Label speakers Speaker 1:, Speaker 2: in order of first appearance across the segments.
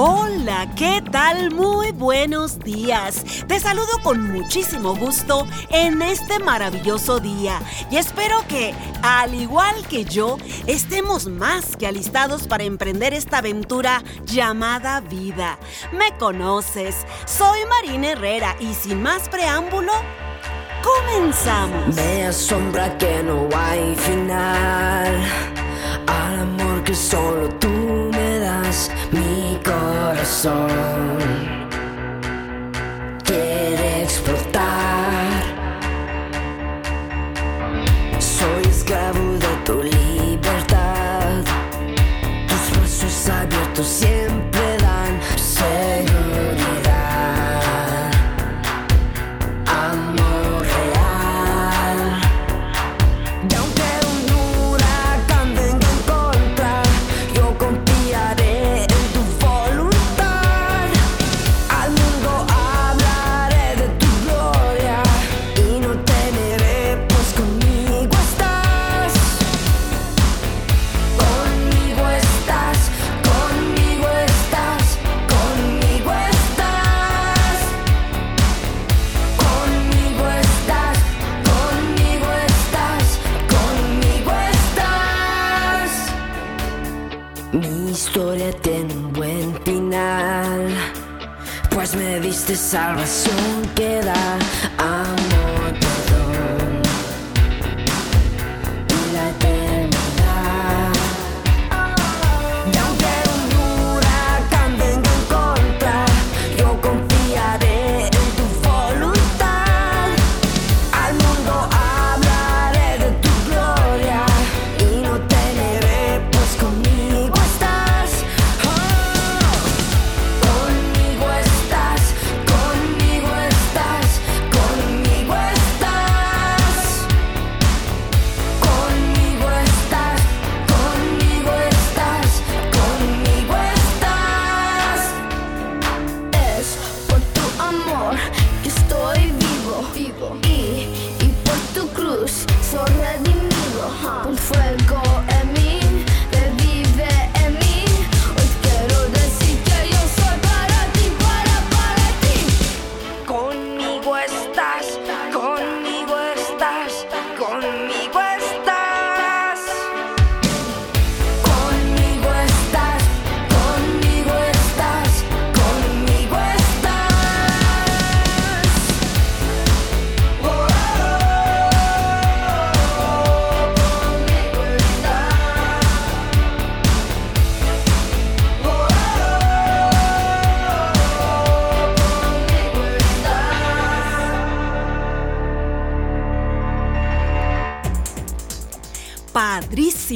Speaker 1: Hola, ¿qué tal? Muy buenos días. Te saludo con muchísimo gusto en este maravilloso día y espero que, al igual que yo, estemos más que alistados para emprender esta aventura llamada vida. Me conoces, soy Marina Herrera y sin más preámbulo, comenzamos.
Speaker 2: Me asombra que no hay final al amor que solo tú mi corazón quiere explotar. Soy esclavo de tu libertad, tus brazos abiertos siempre dan seguridad.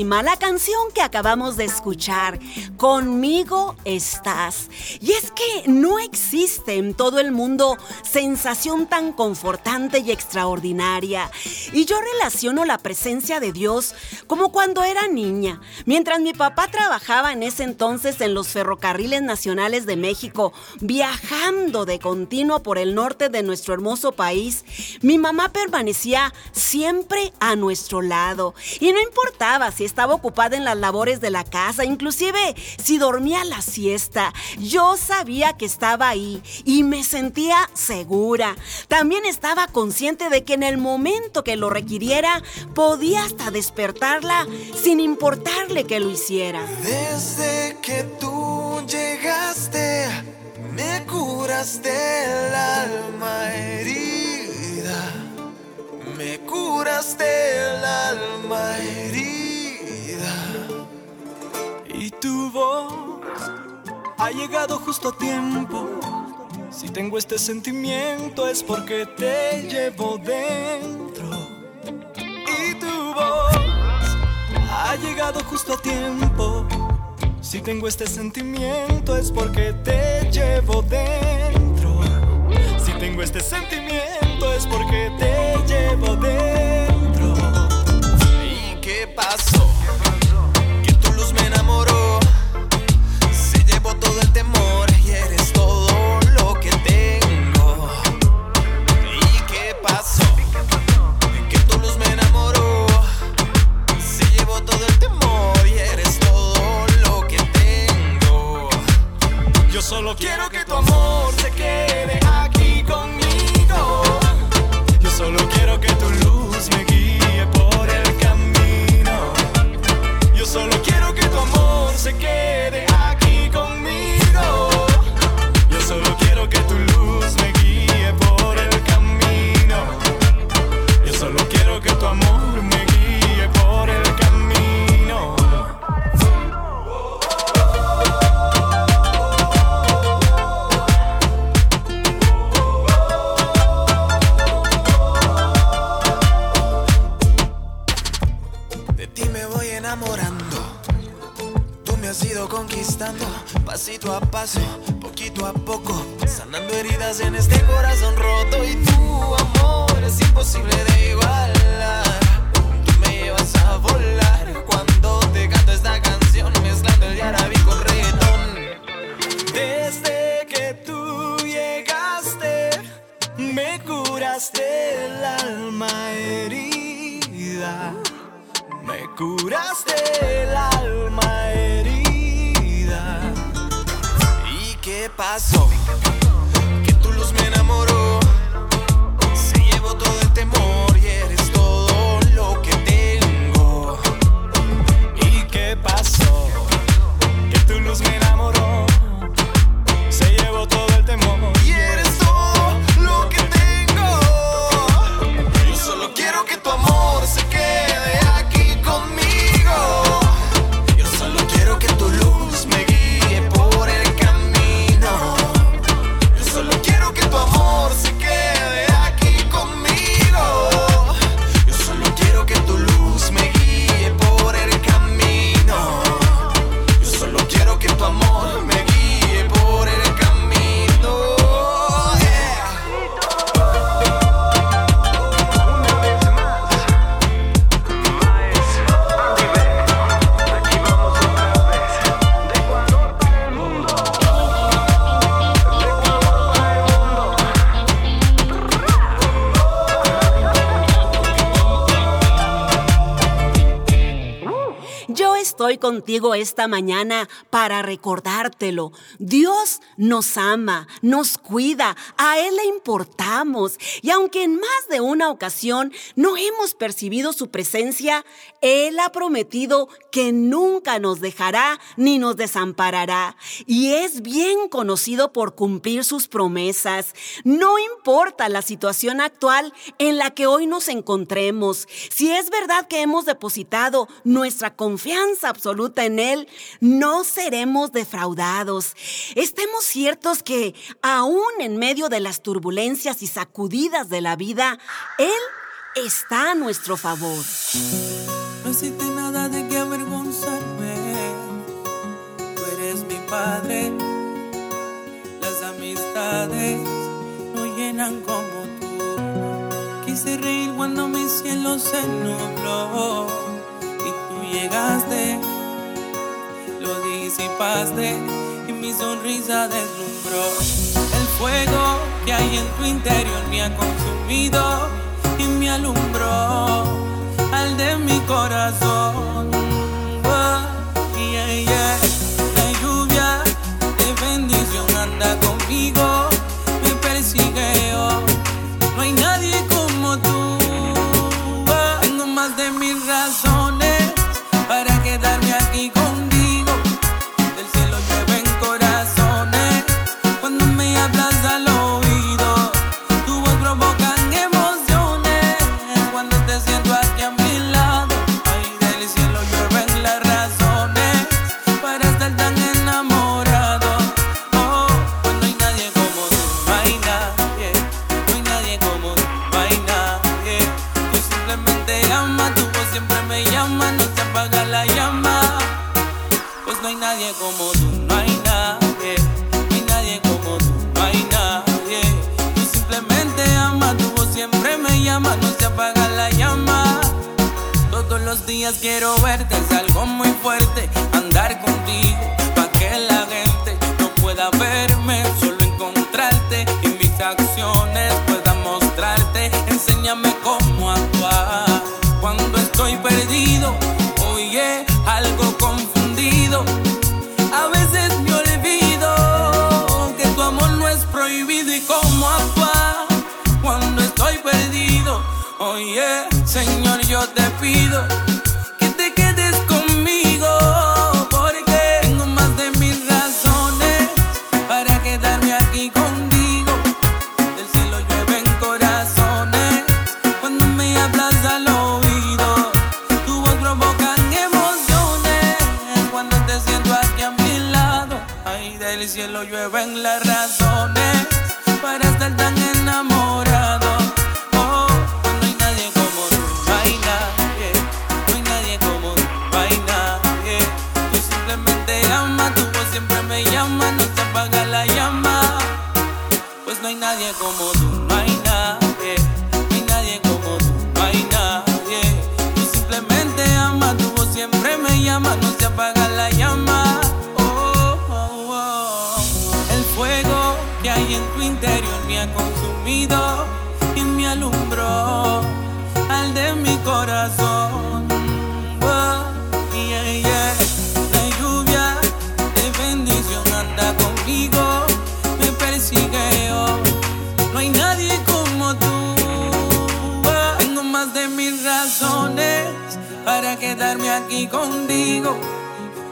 Speaker 1: Padrísima la canción que acabamos de escuchar. Conmigo estás. Y es que no existe en todo el mundo sensación tan confortante y extraordinaria. Y yo relaciono la presencia de Dios como cuando era niña. Mientras mi papá trabajaba en ese entonces en los ferrocarriles nacionales de México, viajando de continuo por el norte de nuestro hermoso país, mi mamá permanecía siempre a nuestro lado. Y no importaba si estaba ocupada en las labores de la casa, inclusive si dormía la siesta, yo sabía que estaba ahí y me sentía segura. También estaba consciente de que en el momento que lo requiriera, podía hasta despertarla sin importarle que lo hiciera.
Speaker 3: Desde que tú llegaste, me curaste el alma herida. Me curaste el alma herida.
Speaker 4: Y tu voz ha llegado justo a tiempo. Si tengo este sentimiento es porque te llevo dentro. Y tu voz ha llegado justo a tiempo. Si tengo este sentimiento es porque te llevo dentro. Si tengo este sentimiento es porque te llevo dentro.
Speaker 3: ¿Y qué pasó? Voy enamorando. Tú me has ido conquistando, pasito a paso, poquito a poco, sanando heridas en este corazón roto. Y tu amor es imposible de igualar. Tú me llevas a volar cuando te canto esta canción, mezclando el yarabí con reggaetón.
Speaker 4: Desde que tú llegaste, me curaste el alma herida. Curaste el alma herida.
Speaker 3: ¿Y qué pasó? Que tu luz me enamoró. Se llevó todo el temor y eres todo lo que tengo.
Speaker 4: ¿Y qué pasó? Que tu luz me enamoró. Se llevó todo el temor.
Speaker 3: Y eres todo lo que tengo. Yo solo quiero que tu amor se
Speaker 1: contigo esta mañana para recordártelo. Dios nos ama, nos cuida, a Él le importamos. Y aunque en más de una ocasión no hemos percibido su presencia, Él ha prometido que nunca nos dejará ni nos desamparará. Y es bien conocido por cumplir sus promesas. No importa la situación actual en la que hoy nos encontremos, si es verdad que hemos depositado nuestra confianza absoluta en Él, no seremos defraudados. Estemos ciertos que aún en medio de las turbulencias y sacudidas de la vida, Él está a nuestro favor.
Speaker 5: No existe nada de que avergonzarme. Tú eres mi padre. Las amistades no llenan como tú. Quise reír cuando mi cielo se nubló. Y tú llegaste, lo disipaste. Y mi sonrisa deslumbró. El fuego que hay en tu interior me ha consumido y me alumbró al de mi corazón. quiero verte, es algo muy fuerte andar contigo, pa' que la gente no pueda verme, solo encontrarte y mis acciones puedan mostrarte, enséñame cómo actuar. Cuando estoy perdido, oye, algo confundido, a veces me olvido que tu amor no es prohibido y cómo actuar cuando estoy perdido, oye, Señor, yo te pido del cielo llueven las razones para estar tan para quedarme aquí contigo.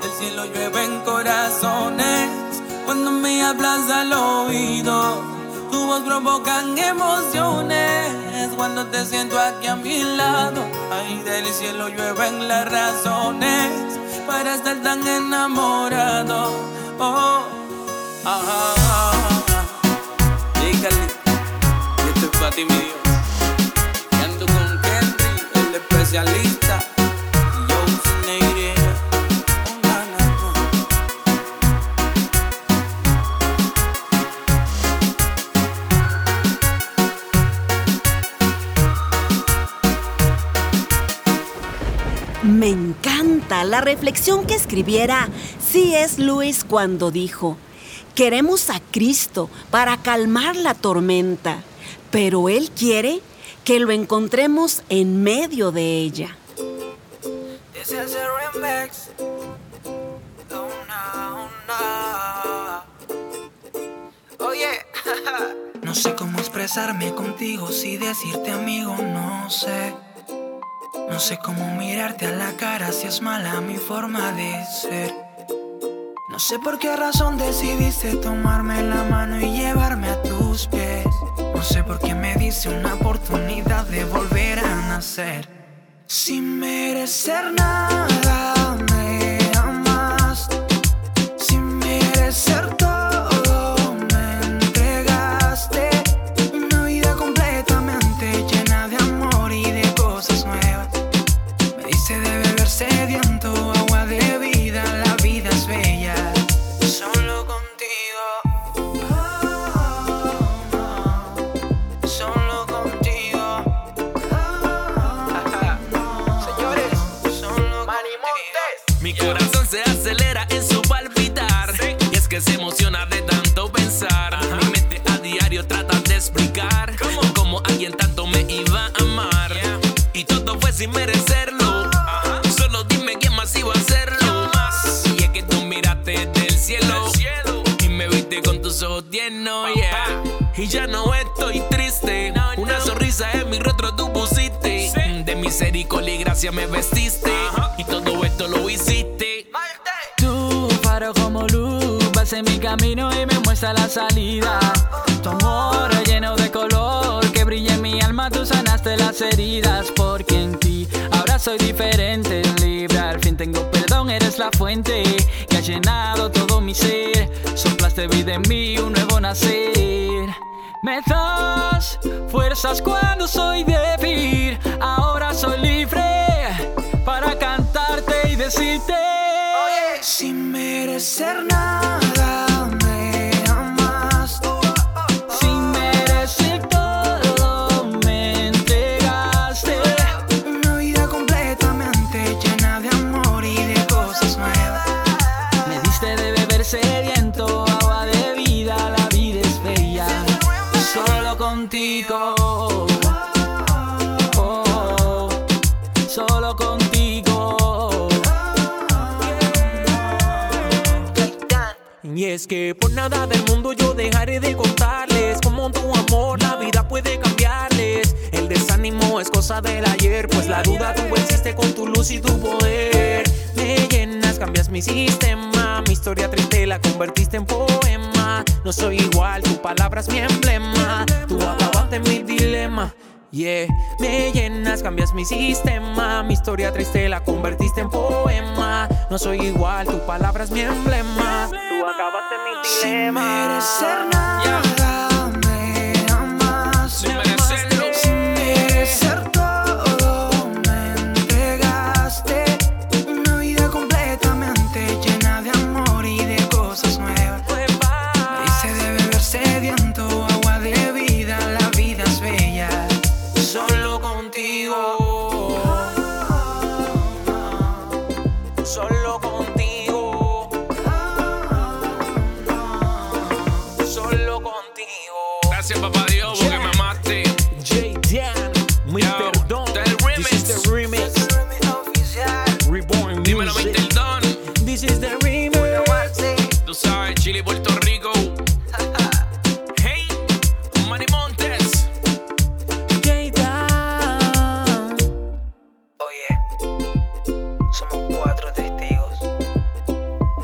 Speaker 5: El cielo llueve en corazones cuando me hablas al oído. Tu voz provocan emociones cuando te siento aquí a mi lado. Ay, del cielo llueven las razones para estar tan enamorado. Oh, ajá, ajá. Dígale, esto es para ti, mi Dios. Y ando con Henry, el especialista.
Speaker 1: La reflexión que escribiera C.S. Lewis cuando dijo, queremos a Cristo para calmar la tormenta, pero Él quiere que lo encontremos en medio de ella.
Speaker 6: This is a remix. No, no. Yeah. no sé cómo expresarme contigo, si decirte amigo, no sé. No sé cómo mirarte a la cara si es mala mi forma de ser. No sé por qué razón decidiste tomarme la mano y llevarme a tus pies. No sé por qué me diste una oportunidad de volver a nacer. Sin merecer nada me amas. Sin merecer
Speaker 7: gracia me vestiste. Y todo esto lo hiciste.
Speaker 8: Tu faro como luz, vas en mi camino y me muestra la salida. Tu amor lleno de color, que brilla en mi alma, tú sanaste las heridas. Porque en ti ahora soy diferente, libre. Al fin tengo perdón, eres la fuente que ha llenado todo mi ser. Soplaste vida en mí, un nuevo nacer. Me das fuerzas cuando soy débil. Ahora soy libre para cantarte y decirte.
Speaker 6: Sin merecer nada me
Speaker 8: es
Speaker 7: que por nada del mundo yo dejaré de contarles cómo tu amor la vida puede cambiarles. El desánimo es cosa del ayer. Pues la duda tú venciste con tu luz y tu poder. Me llenas, cambias mi sistema. Mi historia triste la convertiste en poema. No soy igual, tu palabra es mi emblema. Tú acabaste mi dilema. Yeah, me llenas, cambias mi sistema. Mi historia triste la convertiste en poema. No soy igual, tu palabra es mi emblema. Tú acabaste mi dilema.
Speaker 6: Sin merecer nada,
Speaker 9: Dímelo. Mr. Don.
Speaker 7: This is the remix.
Speaker 9: Tú sabes, Chile Puerto Rico. Hey, Manny Montes.
Speaker 7: J. Dan.
Speaker 6: Oye, somos cuatro testigos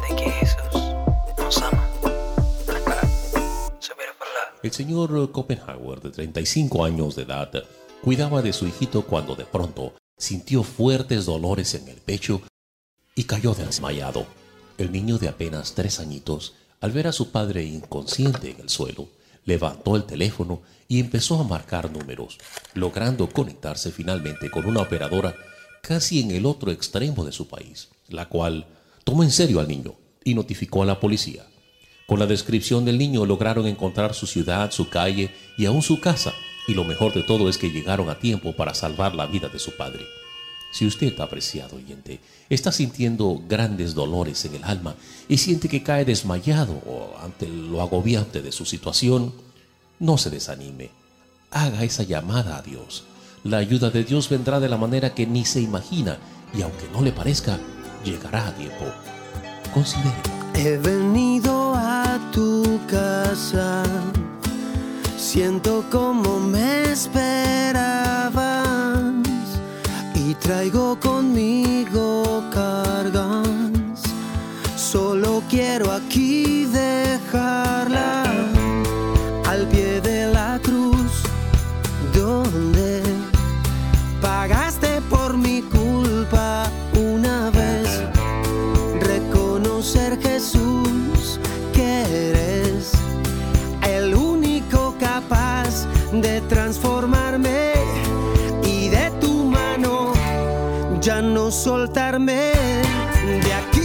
Speaker 6: de que Jesús nos ama. Supera por la.
Speaker 10: El señor Copenhauer, de 35 años de edad, cuidaba de su hijito cuando de pronto sintió fuertes dolores en el pecho y cayó desmayado. El niño de apenas tres añitos, al ver a su padre inconsciente en el suelo, levantó el teléfono y empezó a marcar números, logrando conectarse finalmente con una operadora casi en el otro extremo de su país, la cual tomó en serio al niño y notificó a la policía. Con la descripción del niño lograron encontrar su ciudad, su calle y aún su casa, y lo mejor de todo es que llegaron a tiempo para salvar la vida de su padre. Si usted, apreciado oyente, está sintiendo grandes dolores en el alma y siente que cae desmayado ante lo agobiante de su situación, no se desanime. Haga esa llamada a Dios. La ayuda de Dios vendrá de la manera que ni se imagina y aunque no le parezca, llegará a tiempo. Considere.
Speaker 11: He venido a tu casa, siento como me esperabas y traigo conmigo cargas. Solo quiero aquí dejarla al pie de la cruz, donde pagaste por mi culpa una vez reconocer Jesús que eres el único capaz de transformarme ya no soltarme. De aquí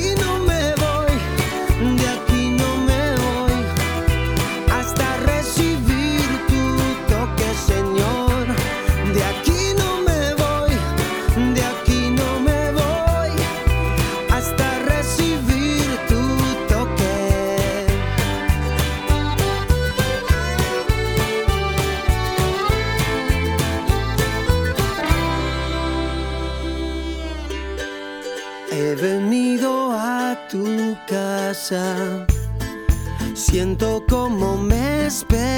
Speaker 11: siento como me esperabas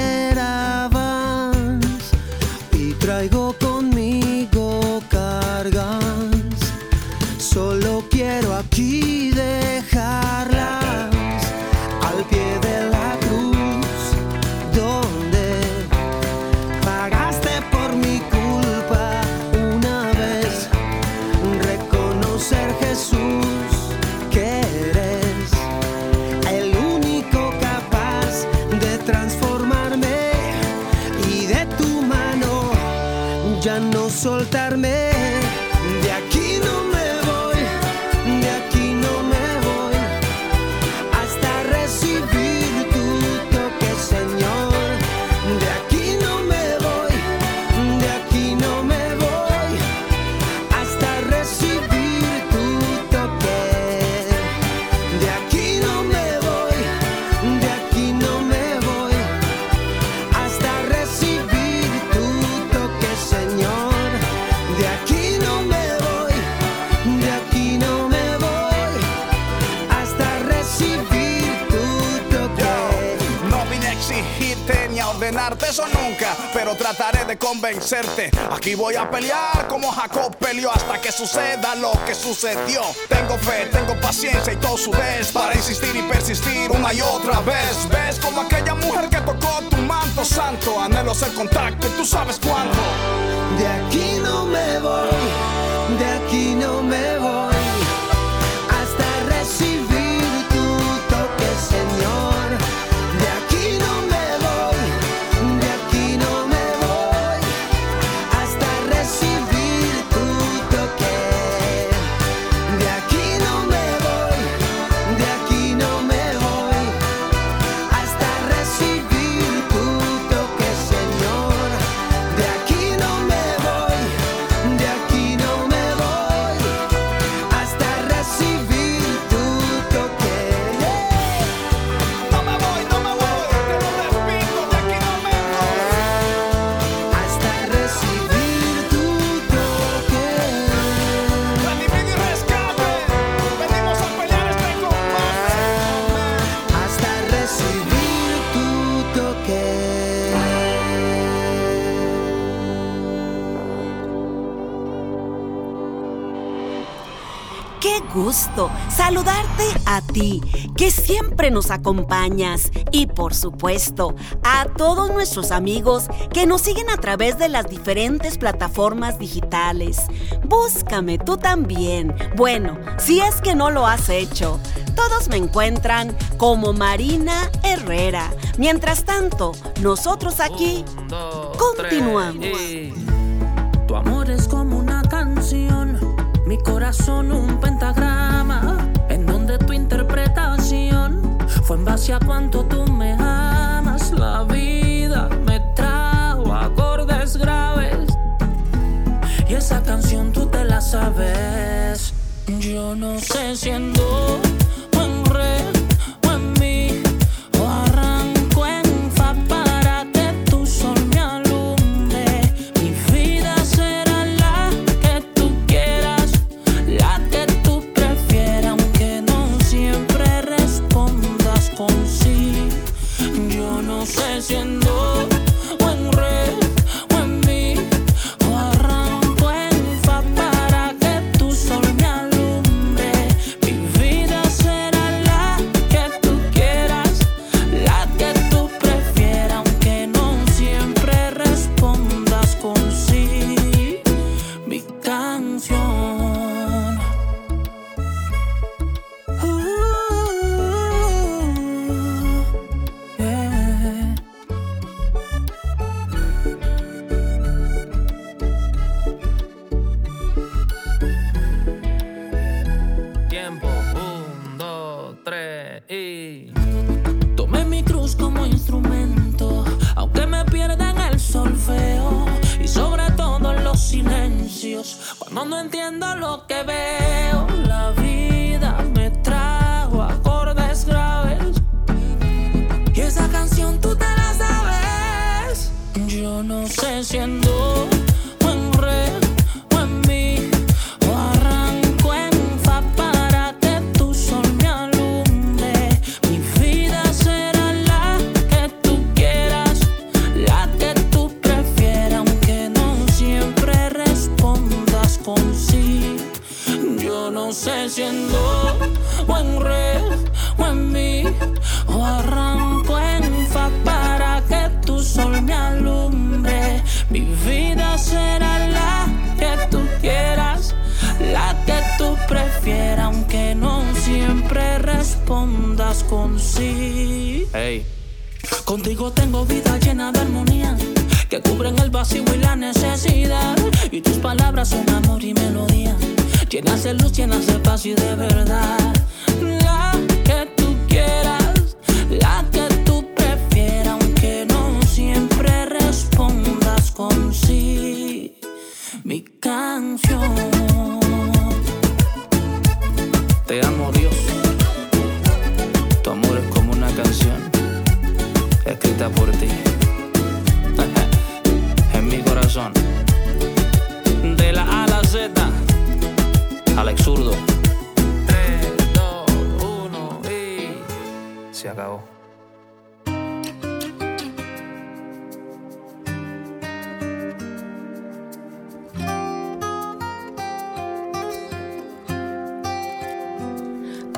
Speaker 12: eso nunca, pero trataré de convencerte. Aquí voy a pelear como Jacob peleó hasta que suceda lo que sucedió. Tengo fe, tengo paciencia y todo su vez para insistir y persistir una y otra vez. Ves como aquella mujer que tocó tu manto santo. Anhelo ser contacto y tú sabes cuándo.
Speaker 11: De aquí no me voy, de aquí no me voy.
Speaker 1: Gusto saludarte a ti, que siempre nos acompañas. Y por supuesto, a todos nuestros amigos que nos siguen a través de las diferentes plataformas digitales. Búscame tú también. Bueno, si es que no lo has hecho. Todos me encuentran como Marina Herrera. Mientras tanto, nosotros aquí continuamos.
Speaker 8: Tu amor es como una canción, mi corazón un pentagrama, fue en base a cuánto tú me amas. La vida me trajo acordes graves y esa canción tú te la sabes. Yo no sé si en no sé si en do o en re o en o arranco en fa para que tu sol me alumbre. Mi vida será la que tú quieras, la que tú prefieras, aunque no siempre respondas con sí. Contigo tengo vida llena de armonía que cubren el vacío y la necesidad. Y tus palabras son amor y melodía, llenas de luz, llenas de paz y de verdad. La que tú quieras, la que tú prefieras, aunque no siempre respondas con sí. Mi canción. Te amo Dios. Tu amor es como una canción escrita por ti. en mi corazón. De la A a la Z. Se acabó.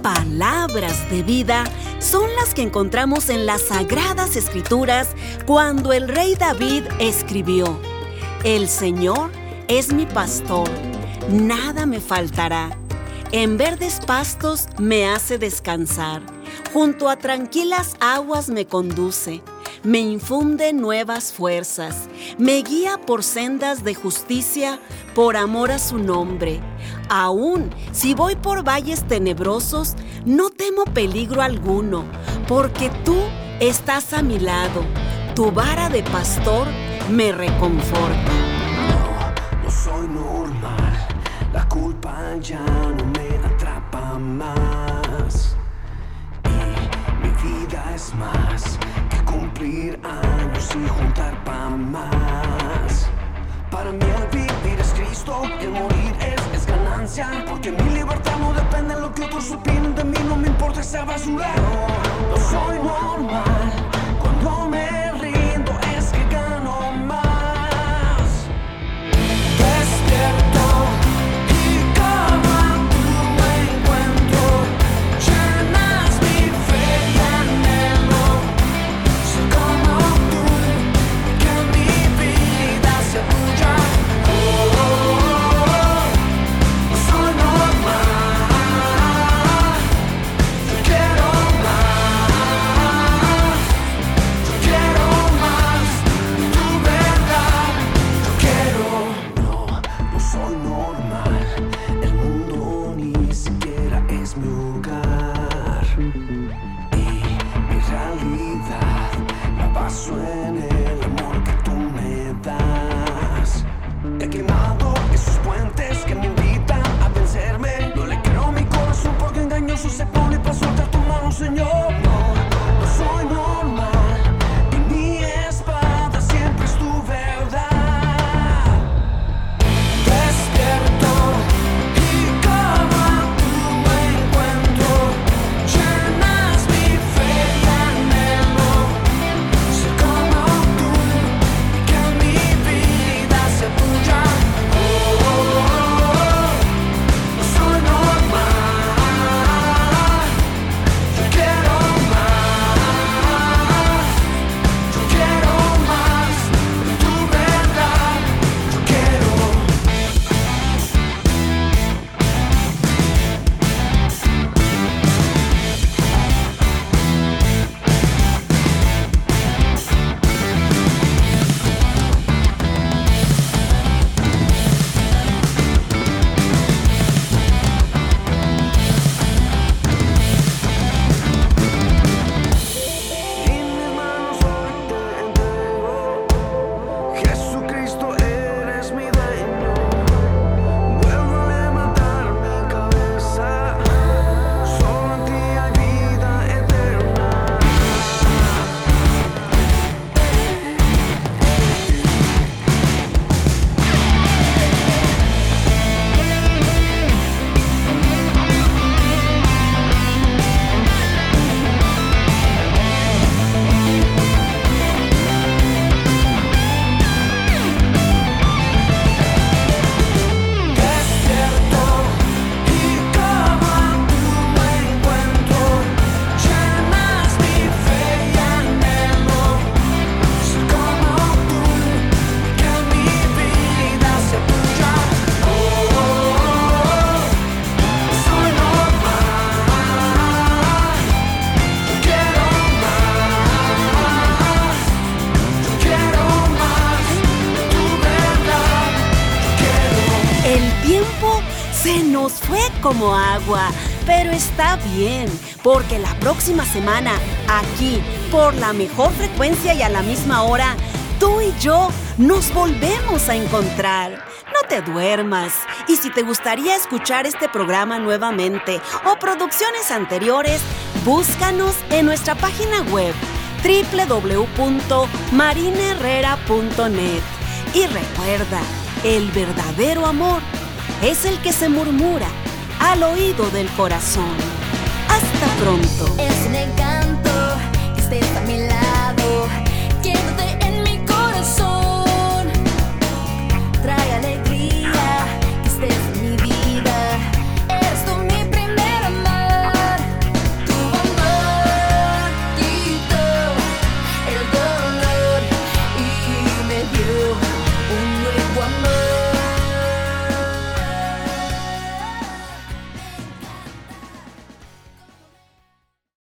Speaker 1: Palabras de vida son las que encontramos en las sagradas escrituras cuando el rey David escribió, El Señor es mi pastor nada me faltará. En verdes pastos me hace descansar, junto a tranquilas aguas me conduce me infunde nuevas fuerzas, me guía por sendas de justicia por amor a su nombre. Aún si voy por valles tenebrosos, no temo peligro alguno, porque tú estás a mi lado, tu vara de pastor me reconforta.
Speaker 13: No, no soy normal, la culpa ya no me atrapa más. Y mi vida es más cumplir años y juntar pa' más. Para mí el vivir es Cristo el morir es, es ganancia. Porque mi libertad no depende de lo que otros opinen de mí, no me importa esa basura. No, no soy normal cuando me
Speaker 1: está bien, porque la próxima semana, aquí, por la mejor frecuencia y a la misma hora, tú y yo nos volvemos a encontrar. No te duermas. Y si te gustaría escuchar este programa nuevamente o producciones anteriores, búscanos en nuestra página web www.marineherrera.net. Y recuerda, el verdadero amor es el que se murmura al oído del corazón. Hasta pronto. Es un encanto que estés a mi lado.